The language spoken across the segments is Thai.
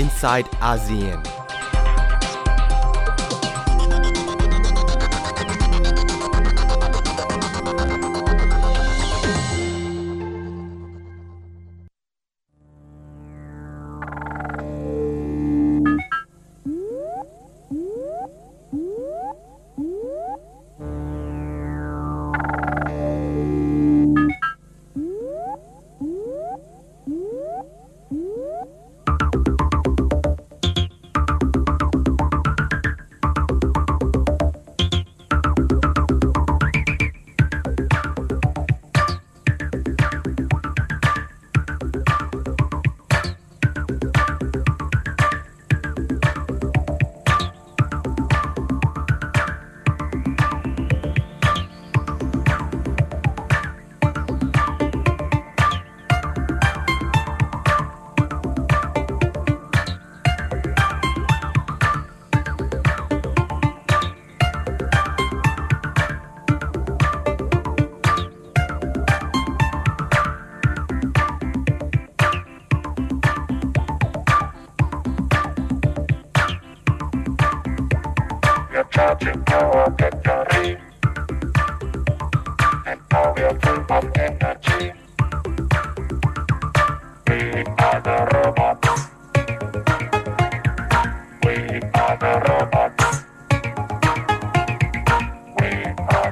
inside ASEAN.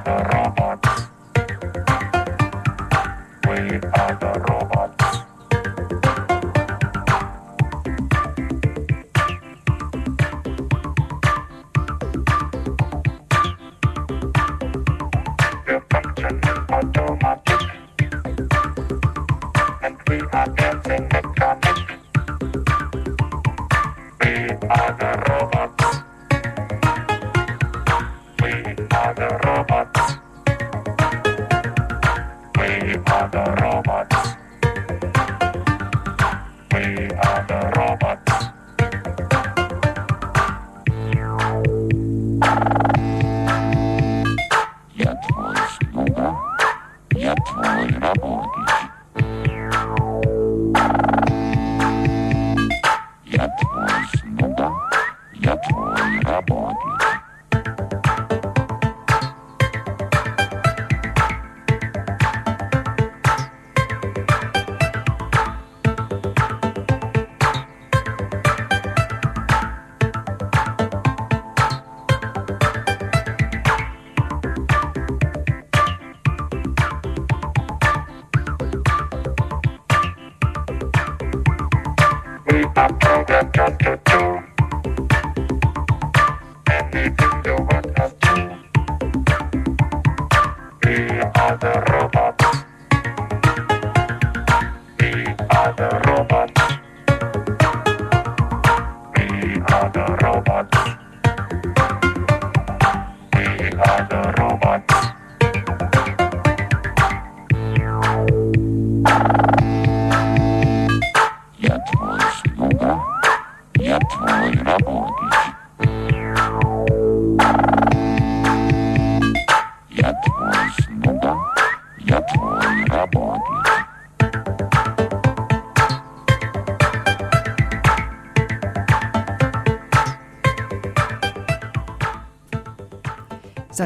Bye.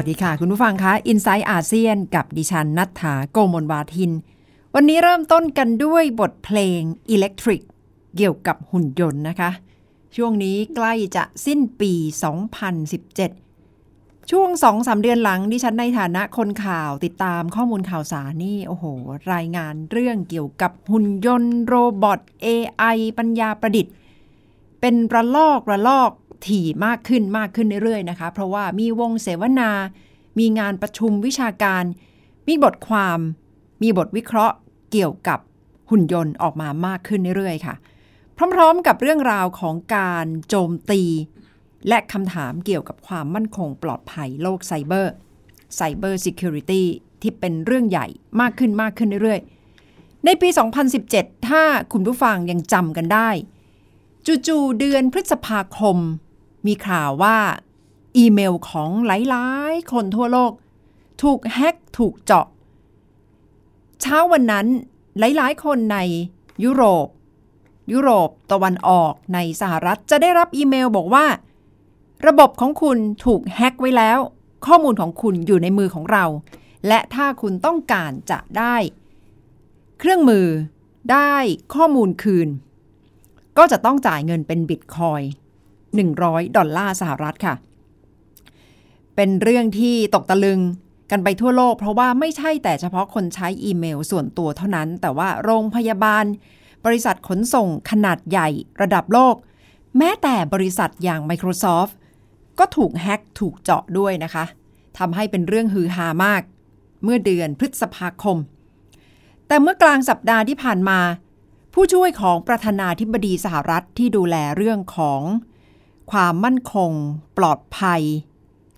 สดีค่ะ คุณผู้ฟังคะ i n s i ซต์อาเซียนกับดิฉันนัทธาโกมลวาทิน วันนี้เริ่มต้นกันด้วยบทเพลง Electric เกี่ยวกับหุ่นยนต์นะคะ ช่วงนี้ใกล้จะสิ้นปี 2017 ช่วง2-3เดือนหลังดิฉันในฐานะคนข่าวติดตามข้อมูลข่าวสารนี่ โอ้โห รายงานเรื่องเกี่ยวกับหุ่นยนต์ โรบอท AI ปัญญาประดิษฐ์ เป็นระลอกระลอก ถี่มากขึ้นมากขึ้นเรื่อยๆนะคะ เพราะว่ามีวงเสวนา มีงานประชุมวิชาการ มีบทความ มีบทวิเคราะห์เกี่ยวกับหุ่นยนต์ออกมามากขึ้นเรื่อยๆค่ะ พร้อมๆกับเรื่องราวของการโจมตี และคำถามเกี่ยวกับความมั่นคงปลอดภัยโลกไซเบอร์ไซเบอร์ซิเคียวริตี้ที่เป็นเรื่องใหญ่มากขึ้นมากขึ้นเรื่อยๆ ในปี 2017 ถ้าคุณผู้ฟังยังจำกันได้ จู่ๆเดือนพฤษภาคม มีข่าวว่าอีเมลของหลายๆ คนทั่วโลก ถูกแฮ็กถูกเจาะ เช้าวันนั้นหลายๆ คนในยุโรป ยุโรปตะวันออกในสหรัฐจะได้รับอีเมลบอกว่า ระบบของคุณถูกแฮ็กไว้แล้ว ข้อมูลของคุณอยู่ในมือของเรา และถ้าคุณต้องการจะได้ เครื่องมือได้ข้อมูลคืน ก็จะต้องจ่ายเงินเป็นบิตคอย 100 ดอลลาร์สหรัฐค่ะ เป็นเรื่องที่ตกตะลึงกันไปทั่วโลก เพราะว่าไม่ใช่แต่เฉพาะคนใช้อีเมลส่วนตัวเท่านั้น แต่ว่าโรงพยาบาล บริษัทขนส่งขนาดใหญ่ระดับโลก แม้แต่บริษัทอย่าง Microsoft ก็ถูกแฮ็กถูกเจาะด้วยนะคะทำให้เป็นเรื่องฮือฮามาก เมื่อเดือนพฤษภาคม แต่เมื่อกลางสัปดาห์ที่ผ่านมา ผู้ช่วยของประธานาธิบดีสหรัฐที่ดูแลเรื่องของ ความมั่นคง ปลอดภัย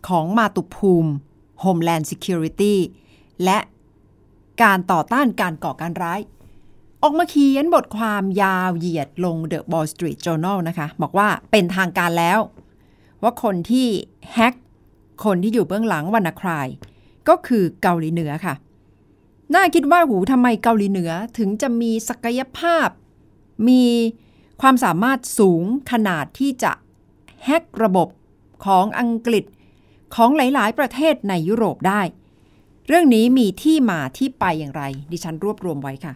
ของมาตุภูมิ Homeland Security และการต่อต้านการก่อการร้าย ออกมาเขียนบทความยาวเหยียดลง The Wall Street Journal นะคะ บอกว่าเป็นทางการแล้ว ว่าคนที่แฮ็กคนที่อยู่เบื้องหลังวรรณคราย ก็คือเกาหลีเหนือค่ะ น่าคิดว่าหูทำไมเกาหลีเหนือถึงจะมีศักยภาพ มีความสามารถสูงขนาดที่จะ แฮกระบบของอังกฤษของหลาย ๆ ประเทศในยุโรปได้ เรื่องนี้มีที่มาที่ไปอย่างไร ดิฉันรวบรวมไว้ค่ะ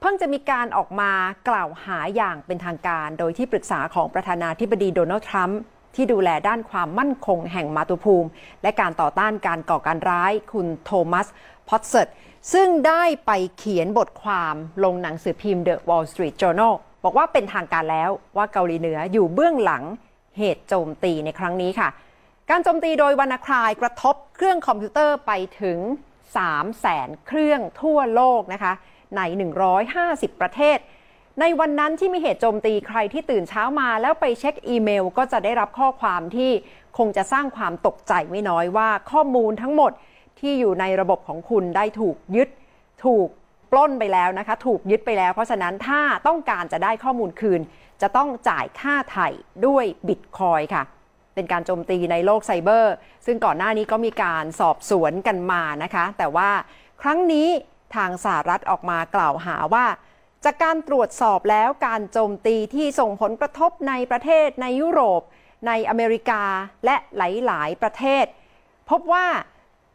เพิ่งจะมีการออกมากล่าวหาอย่างเป็นทางการ โดยที่ปรึกษาของประธานาธิบดีโดนัลด์ทรัมป์ที่ดูแลด้านความมั่นคงแห่งมาตุภูมิ และการต่อต้านการก่อการร้ายคุณโทมัสพอตเซตซึ่งได้ไปเขียนบทความลงหนังสือพิมพ์ The Wall Street Journal บอกว่าเป็นทางการแล้วว่าเกาหลีเหนืออยู่เบื้องหลัง เหตุโจมตีในครั้งนี้ค่ะ การโจมตีโดยวรรณครายกระทบเครื่องคอมพิวเตอร์ไปถึง 3 0 0แสนเครื่องทั่วโลกนะคะ ใน 150 ประเทศ ในวันนั้นที่มีเหตุโจมตีใครที่ตื่นเช้ามาแล้วไปเช็คอีเมล ก็จะได้รับข้อความที่คงจะสร้างความตกใจไม่น้อยว่าข้อมูลทั้งหมดที่อยู่ในระบบของคุณได้ถูกยึด ถูกปล้นไปแล้วนะคะ ถูกยึดไปแล้ว เพราะฉะนั้นถ้าต้องการจะได้ข้อมูลคืน จะต้องจ่ายค่าไถ่ด้วยบิตคอยค่ะ เป็นการโจมตีในโลกไซเบอร์ ซึ่งก่อนหน้านี้ก็มีการสอบสวนกันมานะคะ แต่ว่าครั้งนี้ทางสหรัฐออกมากล่าวหาว่าจากการตรวจสอบแล้วการโจมตีที่ส่งผลกระทบในประเทศในยุโรป ในอเมริกาและหลาย ๆ ประเทศ พบว่า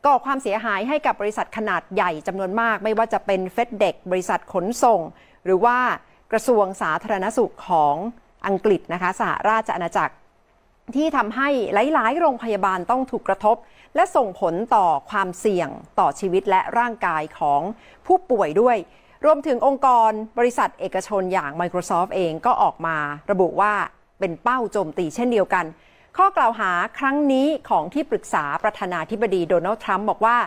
ก่อความเสียหายให้กับบริษัทขนาดใหญ่จำนวนมาก ไม่ว่าจะเป็นเฟดเด็กบริษัทขนส่ง หรือว่า กระทรวงสาธารณสุขของอังกฤษนะคะสหราชอาณาจักร ที่ทำให้หลาย ๆ โรงพยาบาลต้องถูกกระทบ และส่งผลต่อความเสี่ยงต่อชีวิตและร่างกายของผู้ป่วยด้วย รวมถึงองค์กรบริษัทเอกชนอย่าง Microsoft เองก็ออกมาระบุว่าเป็นเป้าโจมตีเช่นเดียวกัน ข้อกล่าวหาครั้งนี้ของที่ปรึกษาประธานาธิบดีโดนัลด์ทรัมป์บอกว่า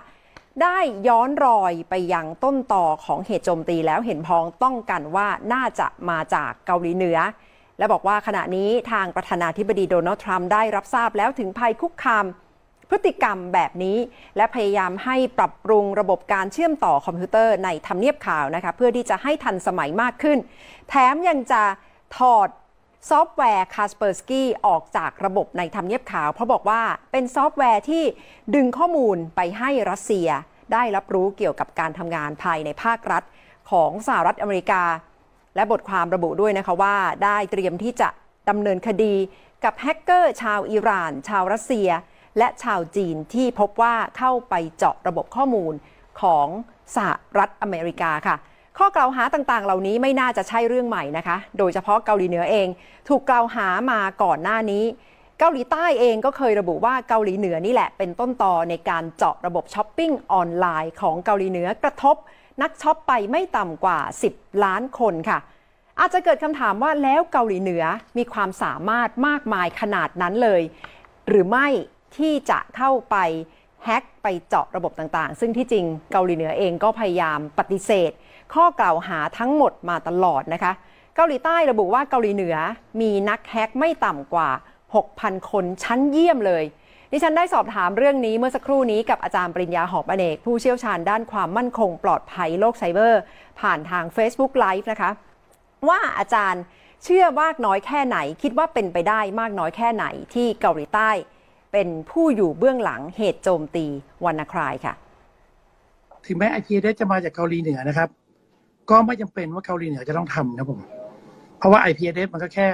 ได้ย้อนรอยไปยังต้นต่อของเหตุโจมตีแล้วเห็นพ้องต้องกันว่าน่าจะมาจากเกาหลีเหนือ และบอกว่าขณะนี้ทางประธานาธิบดีโดนัลด์ทรัมป์ได้รับทราบแล้วถึงภัยคุกคามพฤติกรรมแบบนี้ และพยายามให้ปรับปรุงระบบการเชื่อมต่อคอมพิวเตอร์ในทำเนียบขาวนะคะเพื่อที่จะให้ทันสมัยมากขึ้น แถมยังจะถอด ซอฟต์แวร์ Kaspersky ออกจากระบบในทำเนียบขาว เพราะบอกว่าเป็นซอฟต์แวร์ที่ดึงข้อมูลไปให้รัสเซีย ได้รับรู้เกี่ยวกับการทำงานภายในภาครัฐของสหรัฐอเมริกา และบทความระบุด้วยนะคะว่าได้เตรียมที่จะดำเนินคดีกับแฮกเกอร์ชาวอิหร่าน ชาวรัสเซีย และชาวจีนที่พบว่าเข้าไปเจาะระบบข้อมูลของสหรัฐอเมริกาค่ะ ข้อกล่าวหาต่างๆ เหล่านี้ไม่น่าจะใช่เรื่องใหม่นะคะ โดยเฉพาะเกาหลีเหนือเอง ถูกกล่าวหามาก่อนหน้านี้ เกาหลีใต้เองก็เคยระบุว่าเกาหลีเหนือนี่แหละเป็นต้นตอในการเจาะระบบช้อปปิ้งออนไลน์ของเกาหลีเหนือกระทบ นักช็อปไปไม่ต่ำกว่า 10 ล้านคนค่ะ อาจจะเกิดคำถามว่าแล้วเกาหลีเหนือมีความสามารถมากมายขนาดนั้นเลย หรือไม่ที่จะเข้าไปแฮ็กไปเจาะระบบต่างๆ ซึ่งที่จริงเกาหลีเหนือเองก็พยายามปฏิเสธ ข้อกล่าวหาทั้งหมดมาตลอดนะคะ เกาหลีใต้ระบุว่าเกาหลีเหนือมีนักแฮกไม่ต่ำกว่า 6,000 คนชั้นเยี่ยมเลยดิฉันได้สอบถามเรื่องนี้เมื่อสักครู่นี้กับอาจารย์ปริญญาหอบอเนก ผู้เชี่ยวชาญด้านความมั่นคงปลอดภัยโลกไซเบอร์ ผ่านทาง Facebook Live นะคะ ว่าอาจารย์เชื่อมากน้อยแค่ไหน คิดว่าเป็นไปได้มากน้อยแค่ไหนที่เกาหลีใต้ เป็นผู้อยู่เบื้องหลังเหตุโจมตีวันนาครายค่ะ ถึงแม้ IP address จะมาจากเกาหลีเหนือนะครับ ก็ไม่จำเป็นว่าเกาหลีเหนือจะต้องทำนะผม เพราะว่า IPSS มันก็แค่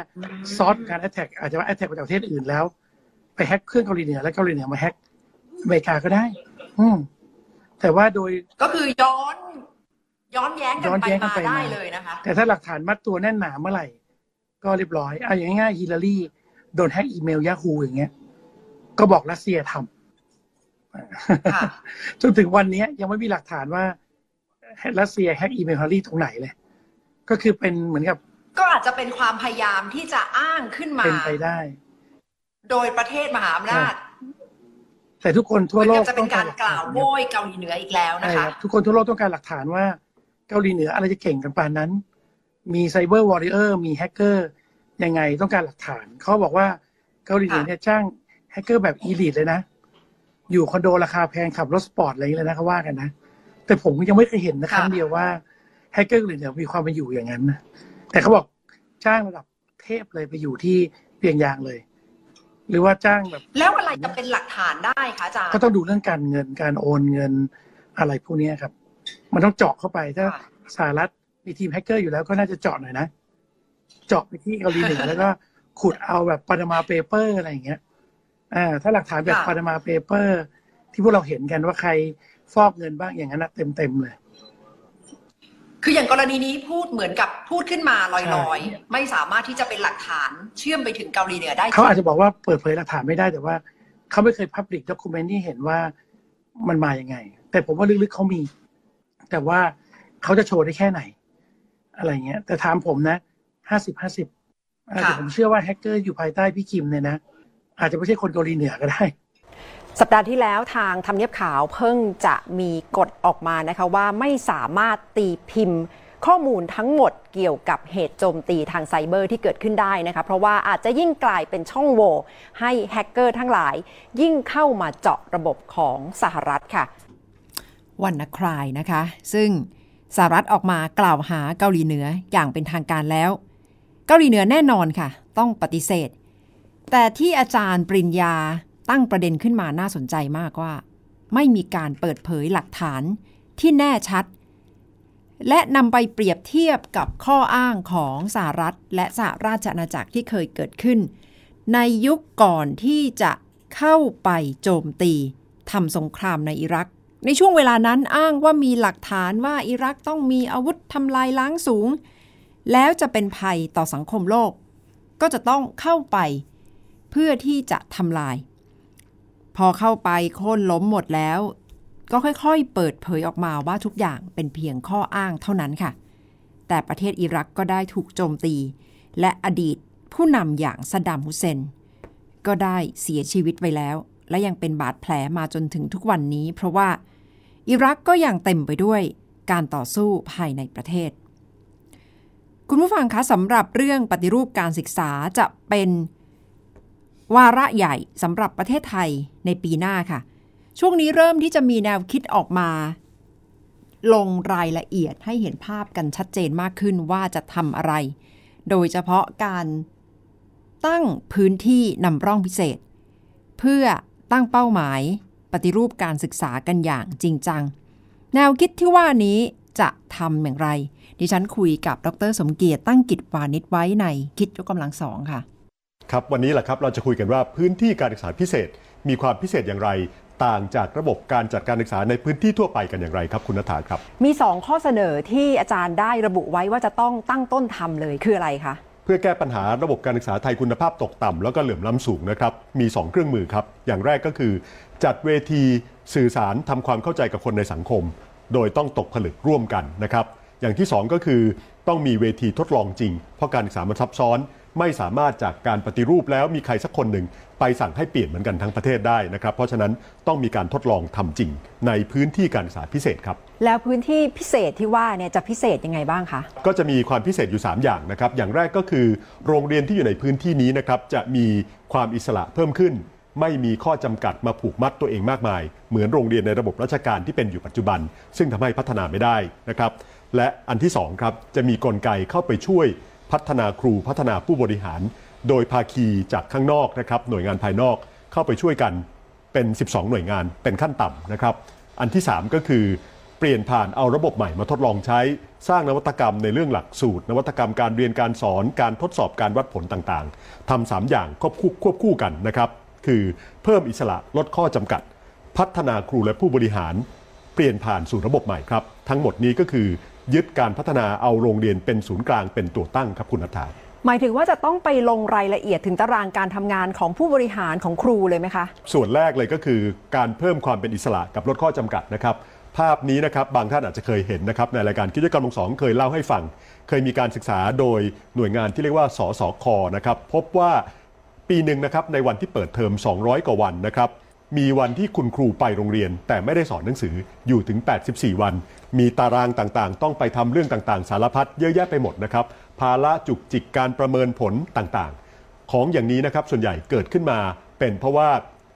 ซอสการ attack อาจจะว่า attack มาจากประเทศอื่นแล้ว ไปแฮ็กเครื่องเกาหลีเหนือแล้วเกาหลีเหนือมาแฮ็กอเมริกาก็ได้ อืมแต่ว่าโดยก็คือย้อน ย้อนแย้งกันย้อนไปแย้งกันมาไปมาได้เลยนะคะ แต่ถ้าหลักฐานมัดตัวแน่นหนาเมื่อไหร่ ก็เรียบร้อยเอาอย่างง่ายๆฮิลลารีโดนแฮ็กอีเมลยาฮูอย่างเงี้ย ก็บอกรัสเซียทำค่ะจนถึงวันนี้ยังไม่มีหลักฐานว่า รัสเซียแฮ็กอีเมลฮิลลารีตรงไหนเลย ก็คือเป็นเหมือนกับ ก็อาจจะเป็นความพยายามที่จะอ้างขึ้นมาเป็นไปได้ โดยประเทศมหาอำนาจแต่ทุกคนมันทั่วโลก็กจะเป็นการหกล่าวฐนโบยเกาหลีเหนืออีกแล้วนะใช่คะครับทุกคนทั่วโลกต้องการหลักฐานว่า เกาหลีเหนืออะไรจะเก่งกันปานนั้น มี cyber warrior มีแฮกเกอร์ยังไงต้องการหลักฐาน เขาบอกว่าเกาหลีเหนือเนี่ยจ้างแฮกเกอร์แบบ elite เลยนะ อยู่คอนโดราคาแพงขับรถสปอร์ตอะไรอย่างนี้เลยนะเขาว่ากันนะ แต่ผมยังไม่เคยเห็นนะค่ะรั้งเดียวว่าแฮกเกอร์เกาหลีเหนือมีความเป็นอยู่อย่างนั้นนะแต่เขาบอกจ้างระดับเทพเลยไปอยู่ที่เปียงยางเลย หรือว่าจ้างแบบ แล้วอะไรจะเป็นหลักฐานได้คะอาจารย์ก็ต้องดูเรื่องการเงินการโอนเงินอะไรพวกเนี้ยครับ มันต้องเจาะเข้าไปถ้าค่ะสหรัฐมีทีมแฮกเกอร์อยู่แล้วก็น่าจะเจาะหน่อยนะ เจาะไปที่เกาหลีเหนือแล้วก็ขุดเอาแบบ Panama Paper อะไรอย่างเงี้ยอ่าถ้าหลักฐานแบบค่ะ Panama Paper ที่พวกเราเห็นกันว่าใคร ฟอกเงินบ้างอย่างนั้นเต็มเต็มๆเลย คืออย่างกรณีนี้พูดเหมือนกับพูดขึ้นมาลอยๆ ใช่ ไม่สามารถที่จะเป็นหลักฐานเชื่อมไปถึงเกาหลีเหนือได้ เขาอาจจะบอกว่าเปิดเผยหลักฐานไม่ได้แต่ว่า เขาไม่เคย public document ที่เห็นว่ามันมาอย่างไง แต่ผมว่าลึกๆเขามี แต่ว่าเขาจะโชว์ได้แค่ไหน อะไรเงี้ย แต่ถามผมนะห้าสิบห้าสิบแต่ผมเชื่อว่าแฮกเกอร์อยู่ภายใต้พี่คิมเนี่ยนะอาจจะไม่ใช่คนเกาหลีเหนือก็ได้ สัปดาห์ที่แล้วทางทำเนียบขาวเพิ่งจะมีกฎออกมานะคะว่าไม่สามารถตีพิมพ์ข้อมูลทั้งหมดเกี่ยวกับเหตุโจมตีทางไซเบอร์ที่เกิดขึ้นได้นะคะเพราะว่าอาจจะยิ่งกลายเป็นช่องโหว่ให้แฮกเกอร์ทั้งหลาย ยิ่งเข้ามาเจาะระบบของสหรัฐค่ะ วันนครายนะคะ ซึ่งสหรัฐออกมากล่าวหาเกาหลีเหนืออย่างเป็นทางการแล้ว เกาหลีเหนือแน่นอนค่ะ ต้องปฏิเสธ แต่ที่อาจารย์ปริญญา ตั้งประเด็นขึ้นมาน่าสนใจมากว่า ไม่มีการเปิดเผยหลักฐานที่แน่ชัด และนำไปเปรียบเทียบกับข้ออ้างของสหรัฐ และสหราชอาณาจักรที่เคยเกิดขึ้น ในยุคก่อนที่จะเข้าไปโจมตีทำสงครามในอิรัก ในช่วงเวลานั้นอ้างว่ามีหลักฐานว่าอิรักต้องมีอาวุธทำลายล้างสูง แล้วจะเป็นภัยต่อสังคมโลก ก็จะต้องเข้าไป เพื่อที่จะทำลาย พอเข้าไปโค่นล้มหมดแล้ว ก็ค่อยๆ เปิดเผยออกมาว่าทุกอย่างเป็นเพียงข้ออ้างเท่านั้นค่ะ แต่ประเทศอิรักก็ได้ถูกโจมตี และอดีตผู้นำอย่างซัดดัมฮุเซน ก็ได้เสียชีวิตไปแล้ว และยังเป็นบาดแผลมาจนถึงทุกวันนี้ เพราะว่าอิรักก็ยังเต็มไปด้วยการต่อสู้ภายในประเทศ คุณผู้ฟังคะสำหรับเรื่องปฏิรูปการศึกษาจะเป็น วาระใหญ่สำหรับประเทศไทยในปีหน้าค่ะ ช่วงนี้เริ่มที่จะมีแนวคิดออกมา ลงรายละเอียดให้เห็นภาพกันชัดเจนมากขึ้นว่าจะทำอะไร โดยเฉพาะการตั้งพื้นที่นำร่องพิเศษ เพื่อตั้งเป้าหมายปฏิรูปการศึกษากันอย่างจริงจัง แนวคิดที่ว่านี้จะทำอย่างไร ดิฉันคุยกับดร สมเกียรติตั้งกิจวานิชไว้ในคิดยกกำลังสองค่ะ ครับวันนี้แหละครับเราจะคุยกันว่าพื้นที่การศึกษาพิเศษ มีความพิเศษอย่างไร ต่างจากระบบการจัดการศึกษาในพื้นที่ทั่วไปกันอย่างไรครับคุณนัฐาครับ มี 2 ข้อเสนอที่อาจารย์ได้ระบุไว้ว่าจะต้องตั้งต้นทำเลยคืออะไรคะเพื่อแก้ปัญหาระบบการศึกษาไทยคุณภาพตกต่ำแล้วก็เหลื่อมล้ำสูงนะครับ มี 2 เครื่องมือครับ อย่างแรกก็คือ จัดเวทีสื่อสารทำความเข้าใจกับคนในสังคม โดยต้องตกผลึกร่วมกันนะครับ อย่างที่ 2 ก็คือต้องมีเวทีทดลองจริง เพราะการศึกษามันซับซ้อน ไม่สามารถจากการปฏิรูปแล้วมีใครสักคนหนึ่งไปสั่งให้เปลี่ยนเหมือนกันทั้งประเทศได้นะครับ เพราะฉะนั้นต้องมีการทดลองทำจริง ในพื้นที่การศึกษาพิเศษครับ แล้วพื้นที่พิเศษที่ว่าเนี่ยจะพิเศษยังไงบ้างคะ ก็จะมีความพิเศษอยู่ 3 อย่างนะครับ อย่างแรกก็คือ โรงเรียนที่อยู่ในพื้นที่นี้นะครับจะมีความอิสระเพิ่มขึ้น ไม่มีข้อจำกัดมาผูกมัดตัวเองมากมาย เหมือนโรงเรียนในระบบราชการที่เป็นอยู่ปัจจุบัน ซึ่งทำให้พัฒนาไม่ได้นะครับ และอันที่2ครับจะมีกลไกเข้าไปช่วย พัฒนาครูพัฒนาผู้บริหาร โดยภาคีจากข้างนอกนะครับหน่วยงานภายนอกเข้าไปช่วยกันเป็น 12 หน่วยงานเป็นขั้นต่ำนะครับ อันที่ 3 ก็คือเปลี่ยนผ่านเอาระบบใหม่มาทดลองใช้สร้างนวัตกรรมในเรื่องหลักสูตร นวัตกรรมการเรียนการสอนการทดสอบการวัดผลต่างๆทำสามอย่างควบคู่ควบคู่กันนะครับ คือเพิ่มอิสระลดข้อจำกัด พัฒนาครูและผู้บริหาร เปลี่ยนผ่านสู่ระบบใหม่ครับ ทั้งหมดนี้ก็คือ ยึดการพัฒนาเอาโรงเรียนเป็นศูนย์กลางเป็นตัวตั้งครับคุณนัทธาหมายถึงว่าจะต้องไปลงรายละเอียดถึงตารางการทำงานของผู้บริหารของครูเลยไหมคะ ส่วนแรกเลยก็คือการเพิ่มความเป็นอิสระกับลดข้อจำกัดนะครับ ภาพนี้นะครับบางท่านอาจจะเคยเห็นนะครับในรายการกิจกรรมลงสองเคยเล่าให้ฟัง เคยมีการศึกษาโดยหน่วยงานที่เรียกว่าสสคนะครับพบว่าปีหนึ่งนะครับในวันที่เปิดเทอม 200 กว่าวันนะครับ มีวันที่คุณครูไปโรงเรียน แต่ไม่ได้สอนหนังสืออยู่ถึง 84 วัน มีตารางต่างๆ ต้องไปทำเรื่องต่างๆ สารพัดเยอะแยะไปหมดนะครับ ภาระจุกจิกการประเมินผลต่างๆ ของอย่างนี้นะครับส่วนใหญ่เกิดขึ้นมาเป็นเพราะว่า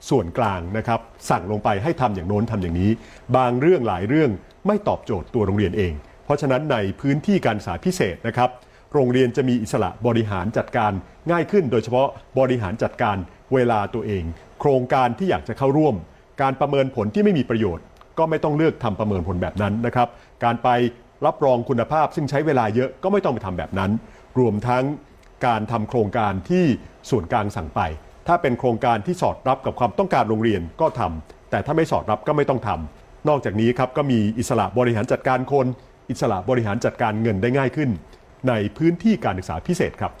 ส่วนกลางนะครับสั่งลงไปให้ทำอย่างโน้นทำอย่างนี้ บางเรื่องหลายเรื่องไม่ตอบโจทย์ตัวโรงเรียนเอง เพราะฉะนั้นในพื้นที่การศึกษาพิเศษนะครับ โรงเรียนจะมีอิสระบริหารจัดการง่ายขึ้น โดยเฉพาะบริหารจัดการเวลาตัวเอง โครงการที่อยากจะเข้าร่วม การประเมินผลที่ไม่มีประโยชน์ ก็ไม่ต้องเลือกทำประเมินผลแบบนั้นนะครับ การไปรับรองคุณภาพซึ่งใช้เวลาเยอะก็ไม่ต้องไปทำแบบนั้น รวมทั้งการทำโครงการที่ส่วนกลางสั่งไป ถ้าเป็นโครงการที่สอดรับกับความต้องการโรงเรียนก็ทำแต่ถ้าไม่สอดรับก็ไม่ต้องทำนอกจากนี้ครับก็มีอิสระบริหารจัดการคน อิสระบริหารจัดการเงินได้ง่ายขึ้น ในพื้นที่การศึกษาพิเศษครับ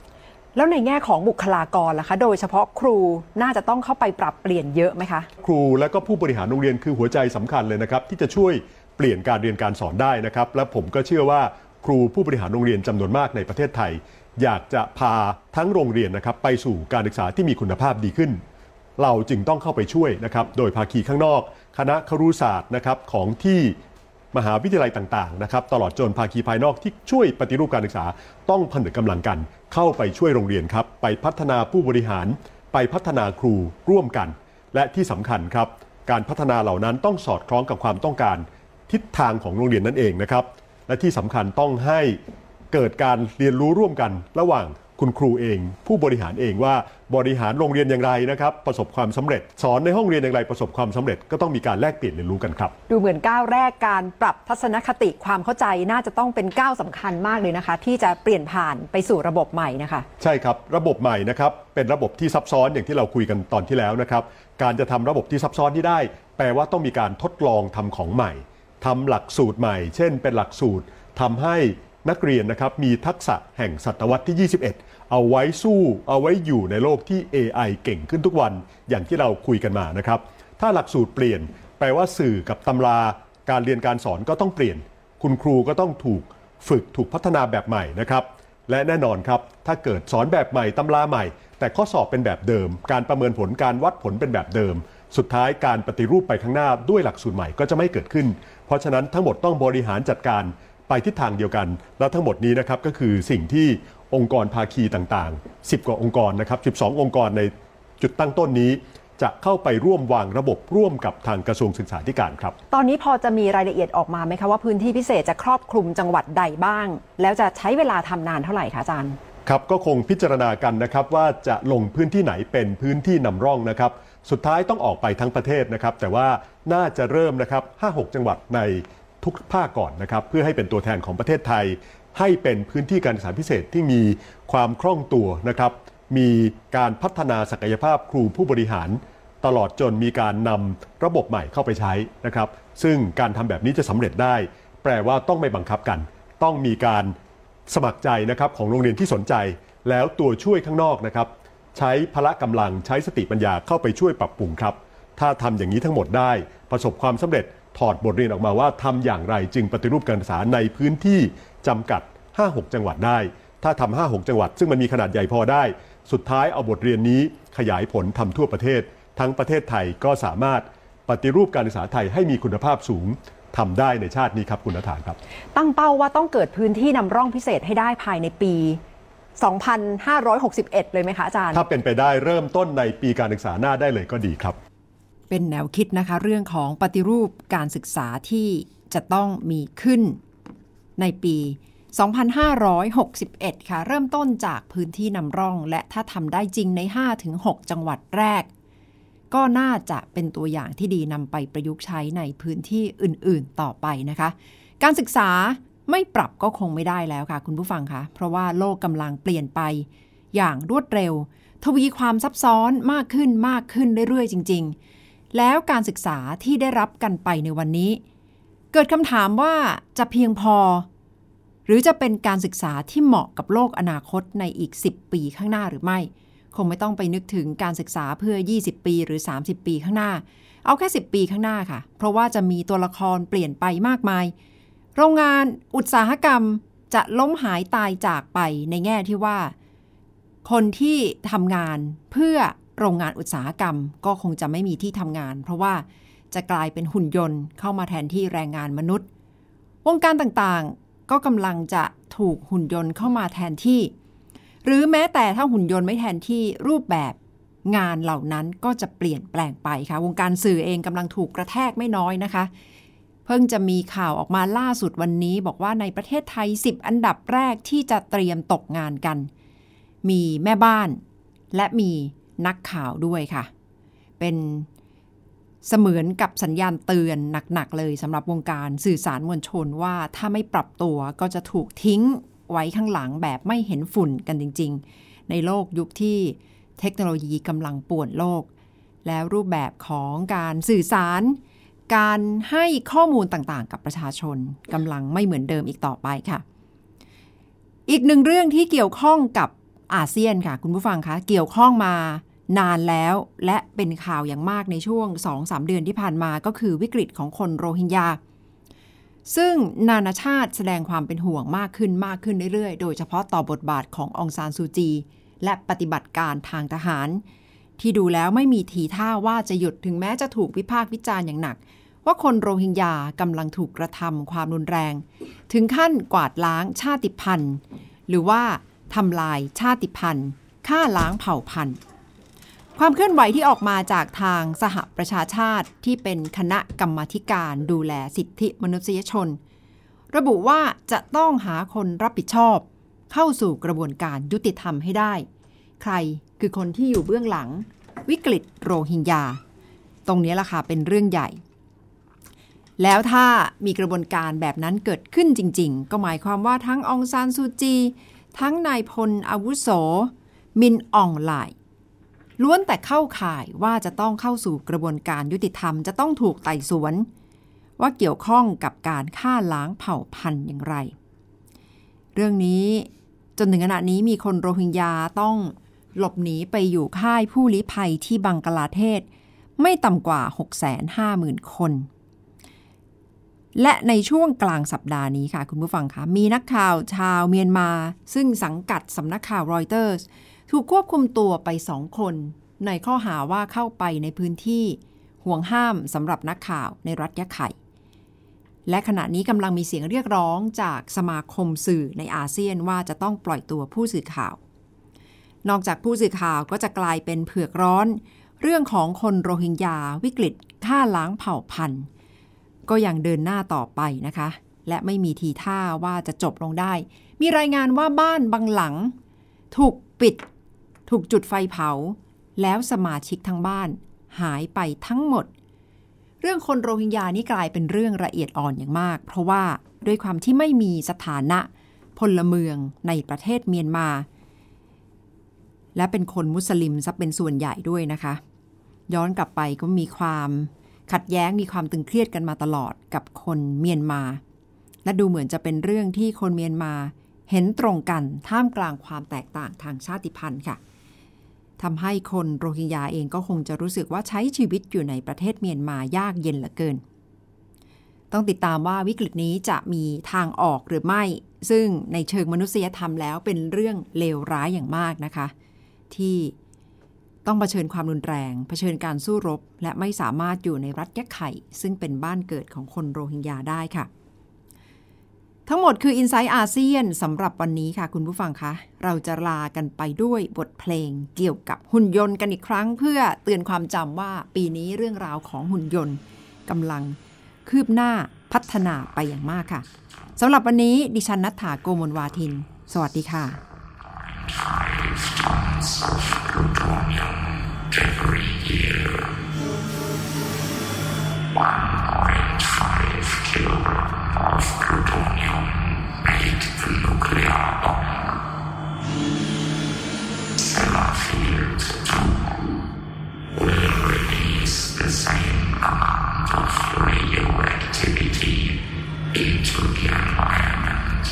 แล้วในแง่ของบุคลากรล่ะคะ โดยเฉพาะครูน่าจะต้องเข้าไปปรับเปลี่ยนเยอะไหมคะ ครูและก็ผู้บริหารโรงเรียนคือหัวใจสำคัญเลยนะครับ ที่จะช่วยเปลี่ยนการเรียนการสอนได้นะครับ และผมก็เชื่อว่าครูผู้บริหารโรงเรียนจำนวนมากในประเทศไทย อยากจะพาทั้งโรงเรียนนะครับไปสู่การศึกษาที่มีคุณภาพดีขึ้น เราจึงต้องเข้าไปช่วยนะครับ โดยภาคีข้างนอก คณะครุศาสตร์นะครับของที่ มหาวิทยาลัยต่างๆนะครับตลอดจนภาคีภายนอกที่ช่วยปฏิรูปการศึกษา ต้องผนึกกำลังกัน เข้าไปช่วยโรงเรียนครับ ไปพัฒนาผู้บริหาร ไปพัฒนาครูร่วมกัน และที่สำคัญครับ การพัฒนาเหล่านั้นต้องสอดคล้องกับความต้องการ ทิศทางของโรงเรียนนั่นเองนะครับและที่สำคัญต้องให้เกิดการเรียนรู้ร่วมกัน ระหว่างคุณครูเอง ผู้บริหารเองว่า บริหารโรงเรียนอย่างไรนะครับประสบความสำเร็จ สอนในห้องเรียนอย่างไรประสบความสำเร็จ ก็ต้องมีการแลกเปลี่ยนเรียนรู้กันครับ ดูเหมือนก้าวแรกการปรับทัศนคติความเข้าใจน่าจะต้องเป็นก้าวสำคัญมากเลยนะคะ ที่จะเปลี่ยนผ่านไปสู่ระบบใหม่นะคะ ใช่ครับระบบใหม่นะครับเป็นระบบที่ซับซ้อนอย่างที่เราคุยกันตอนที่แล้วนะครับการจะทำระบบที่ซับซ้อนที่ได้ แปลว่าต้องมีการทดลองทำของใหม่ทำหลักสูตรใหม่ เช่น เป็นหลักสูตรทำให้นักเรียนนะครับมีทักษะแห่งศตวรรษที่ 21 เอาไว้สู้เอาไว้อยู่ในโลกที่ AI เก่งขึ้นทุกวันอย่างที่เราคุยกันมานะครับ ถ้าหลักสูตรเปลี่ยน แปลว่าสื่อกับตำราการเรียนการสอนก็ต้องเปลี่ยน คุณครูก็ต้องถูกฝึกถูกพัฒนาแบบใหม่นะครับและแน่นอนครับ ถ้าเกิดสอนแบบใหม่ตำราใหม่ แต่ข้อสอบเป็นแบบเดิม การประเมินผลการวัดผลเป็นแบบเดิม สุดท้ายการปฏิรูปไปข้างหน้าด้วยหลักสูตรใหม่ก็จะไม่เกิดขึ้น เพราะฉะนั้นทั้งหมดต้องบริหารจัดการไปทิศทางเดียวกัน และทั้งหมดนี้นะครับก็คือสิ่งที่ องค์กรภาคีต่างๆ 10 กว่าองค์กรนะครับ 12 องค์กรในจุดตั้งต้นนี้ จะเข้าไปร่วมวางระบบร่วมกับทางกระทรวงศึกษาธิการครับ ตอนนี้พอจะมีรายละเอียดออกมาไหมคะว่าพื้นที่พิเศษจะครอบคลุมจังหวัดใดบ้าง แล้วจะใช้เวลาทำนานเท่าไหร่คะอาจารย์ครับก็คงพิจารณากันนะครับว่าจะลงพื้นที่ไหนเป็นพื้นที่นำร่องนะครับ สุดท้ายต้องออกไปทั้งประเทศนะครับ แต่ว่าน่าจะเริ่มนะครับ 5-6 จังหวัดในทุกภาคก่อนนะครับ เพื่อให้เป็นตัวแทนของประเทศไทย ให้เป็นพื้นที่การศึกษาพิเศษที่มีความคล่องตัวนะครับ มีการพัฒนาศักยภาพครูผู้บริหาร ตลอดจนมีการนำระบบใหม่เข้าไปใช้นะครับ ซึ่งการทำแบบนี้จะสำเร็จได้ แปลว่าต้องไม่บังคับกัน ต้องมีการสมัครใจนะครับของโรงเรียนที่สนใจ แล้วตัวช่วยข้างนอกนะครับ ใช้พละกำลังใช้สติปัญญาเข้าไปช่วยปรับปรุงครับ ถ้าทำอย่างนี้ทั้งหมดได้ ประสบความสำเร็จถอดบทเรียนออกมาว่าทำอย่างไรจึงปฏิรูปการศึกษาในพื้นที่ จำกัด 5-6 จังหวัดได้ ถ้าทำ 5-6 จังหวัด ซึ่งมันมีขนาดใหญ่พอได้ สุดท้ายเอาบทเรียนนี้ขยายผลทำทั่วประเทศ ทั้งประเทศไทยก็สามารถปฏิรูปการศึกษาไทยให้มีคุณภาพสูงทำได้ในชาตินี้ครับคุณนฐานครับ ตั้งเป้าว่าต้องเกิดพื้นที่นำร่องพิเศษให้ได้ภายในปี 2561 เลยไหมคะอาจารย์ ถ้าเป็นไปได้เริ่มต้นในปีการศึกษาหน้าได้เลยก็ดีครับ เป็นแนวคิดนะคะ เรื่องของปฏิรูปการศึกษาที่จะต้องมีขึ้น ในปี 2561 ค่ะ เริ่มต้นจากพื้นที่นำร่อง และถ้าทำได้จริงใน 5-6 จังหวัดแรก ก็น่าจะเป็นตัวอย่างที่ดีนำไปประยุกต์ใช้ในพื้นที่อื่นๆต่อไปนะคะ การศึกษาไม่ปรับก็คงไม่ได้แล้วค่ะ คุณผู้ฟังคะเพราะว่าโลกกำลังเปลี่ยนไป อย่างรวดเร็ว ทวีความซับซ้อนมากขึ้นมากขึ้นเรื่อยๆ จริง ๆ แล้วการศึกษาที่ได้รับกันไปในวันนี้ เกิดคำถามว่าจะเพียงพอ หรือจะเป็นการศึกษาที่เหมาะกับโลกอนาคตในอีก 10 ปีข้างหน้าหรือไม่ คงไม่ต้องไปนึกถึงการศึกษาเพื่อ 20 ปีหรือ 30 ปีข้างหน้า เอาแค่ 10 ปีข้างหน้าค่ะ เพราะว่าจะมีตัวละครเปลี่ยนไปมากมาย โรงงานอุตสาหกรรมจะล้มหายตายจากไปในแง่ที่ว่า คนที่ทำงานเพื่อโรงงานอุตสาหกรรมก็คงจะไม่มีที่ทำงาน เพราะว่า จะกลายเป็นหุ่นยนต์เข้ามาแทนที่แรงงานมนุษย์ วงการต่างๆ ก็กำลังจะถูกหุ่นยนต์เข้ามาแทนที่ หรือแม้แต่ถ้าหุ่นยนต์ไม่แทนที่รูปแบบงานเหล่านั้นก็จะเปลี่ยนแปลงไปค่ะ วงการสื่อเองกำลังถูกกระแทกไม่น้อยนะคะ เพิ่งจะมีข่าวออกมาล่าสุดวันนี้ บอกว่าในประเทศไทย 10 อันดับแรกที่จะเตรียมตกงานกัน มีแม่บ้าน และมีนักข่าวด้วยค่ะ เป็น เสมือนกับสัญญาณเตือนหนักๆเลยสำหรับวงการสื่อสารมวลชนว่าถ้าไม่ปรับตัวก็จะถูกทิ้งไว้ข้างหลังแบบไม่เห็นฝุ่นกันจริง ๆ ในโลกยุคที่เทคโนโลยีกำลังป่วนโลก แล้วรูปแบบของการสื่อสาร การให้ข้อมูลต่างๆ กับประชาชนกำลังไม่เหมือนเดิมอีกต่อไปค่ะ อีกหนึ่งเรื่องที่เกี่ยวข้องกับอาเซียนค่ะ คุณผู้ฟังคะเกี่ยวข้องมา นานแล้วและเป็นข่าวอย่างมากในช่วง 2-3 เดือนที่ผ่านมาก็คือวิกฤตของคนโรฮิงญา ซึ่งนานาชาติแสดงความเป็นห่วงมากขึ้นมากขึ้นเรื่อยๆ โดยเฉพาะต่อบทบาทขององซานซูจี และปฏิบัติการทางทหาร ที่ดูแล้วไม่มีทีท่าว่าจะหยุดถึงแม้จะถูกวิพากษ์วิจารณ์อย่างหนัก ว่าคนโรฮิงญากำลังถูกกระทำความรุนแรง ถึงขั้นกวาดล้างชาติพันธุ์ หรือว่าทำลายชาติพันธุ์ฆ่าล้างเผ่าพันธุ์ ความเคลื่อนไหวที่ออกมาจากทางสหประชาชาติที่เป็นคณะกรรมการดูแลสิทธิมนุษยชน ระบุว่าจะต้องหาคนรับผิดชอบ เข้าสู่กระบวนการยุติธรรมให้ได้ ใครคือคนที่อยู่เบื้องหลัง วิกฤตโรฮิงญา ตรงนี้ล่ะค่ะเป็นเรื่องใหญ่ แล้วถ้ามีกระบวนการแบบนั้นเกิดขึ้นจริง ๆ ก็หมายความว่าทั้งองซานซูจี ทั้งนายพลอาวุโส มินอองไลน์ ล้วนแต่เข้าข่ายว่าจะต้องเข้าสู่กระบวนการยุติธรรมจะต้องถูกไต่สวน ว่าเกี่ยวข้องกับการฆ่าล้างเผ่าพันธุ์อย่างไร เรื่องนี้จนถึงขณะนี้มีคนโรฮิงญาต้องหลบหนีไปอยู่ค่ายผู้ลี้ภัยที่บังกลาเทศ ไม่ต่ำกว่า 650,000 คน และในช่วงกลางสัปดาห์นี้ค่ะ คุณผู้ฟังคะมีนักข่าวชาวเมียนมา ซึ่งสังกัดสำนักข่าวรอยเตอร์ ถูกควบคุมตัวไปสองคน ในข้อหาว่าเข้าไปในพื้นที่ ห่วงห้ามสำหรับนักข่าวในรัฐยะไข่ และขณะนี้กำลังมีเสียงเรียกร้องจากสมาคมสื่อในอาเซียนว่าจะต้องปล่อยตัวผู้สื่อข่าว นอกจากผู้สื่อข่าวก็จะกลายเป็นเผือกร้อน เรื่องของคนโรฮิงญาวิกฤตฆ่าล้างเผ่าพันธุ์ ก็ยังเดินหน้าต่อไปนะคะ และไม่มีทีท่าว่าจะจบลงได้ มีรายงานว่าบ้านบางหลัง ถูกปิด ถูกจุดไฟเผา แล้วสมาชิกทั้งบ้านหายไปทั้งหมด เรื่องคนโรฮิงญานี่กลายเป็นเรื่องละเอียดอ่อนอย่างมาก เพราะว่าด้วยความที่ไม่มีสถานะพลเมืองในประเทศเมียนมา และเป็นคนมุสลิมซะเป็นส่วนใหญ่ด้วยนะคะ ย้อนกลับไปก็มีความขัดแย้งมีความตึงเครียดกันมาตลอดกับคนเมียนมา และดูเหมือนจะเป็นเรื่องที่คนเมียนมาเห็นตรงกันท่ามกลางความแตกต่างทางชาติพันธุ์ค่ะ ทำให้คนโรฮิงญาเองก็คงจะรู้สึกว่าใช้ชีวิตอยู่ในประเทศเมียนมายากเย็นเหลือเกิน ต้องติดตามว่าวิกฤตนี้จะมีทางออกหรือไม่ ซึ่งในเชิงมนุษยธรรมแล้วเป็นเรื่องเลวร้ายอย่างมากนะคะ ที่ต้องเผชิญความรุนแรง เผชิญการสู้รบ และไม่สามารถอยู่ในรัฐยะไข่ ซึ่งเป็นบ้านเกิดของคนโรฮิงญาได้ค่ะ ทั้งหมดคือ i n s i ซต์อาเซียนสำหรับวันนี้ค่ะ คุณผู้ฟังคะ เราจะลากันไปด้วยบทเพลงเกี่ยวกับหุ่นยนต์กันอีกครั้ง เพื่อเตือนความจำว่าปีนี้เรื่องราวของหุ่นยนต์กำลังคืบหน้าพัฒนาไปอย่างมากค่ะสำหรับวันนี้ดิฉันนัฐถาโกมลวาทิน สวัสดีค่ะ Every year. of radioactivity into the environment.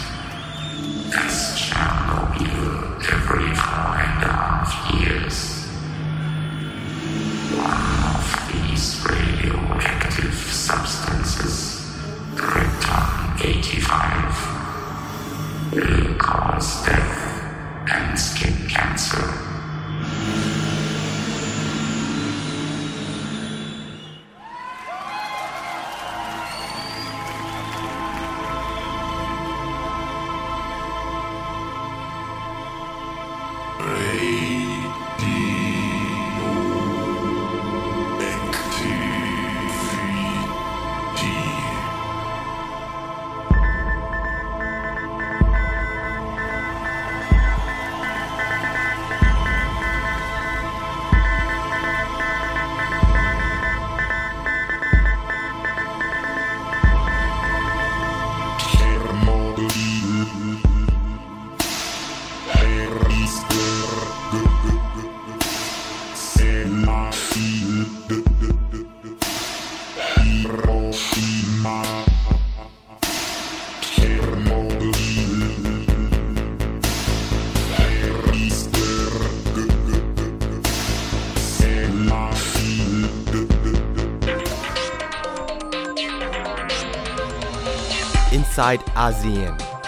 side ASEAN.